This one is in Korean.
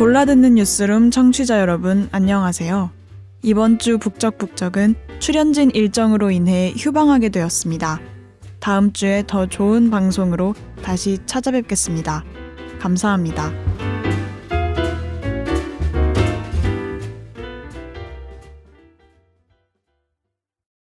골라듣는 뉴스룸 청취자 여러분 안녕하세요. 이번 주 북적북적은 출연진 일정으로 인해 휴방하게 되었습니다. 다음 주에 더 좋은 방송으로 다시 찾아뵙겠습니다. 감사합니다.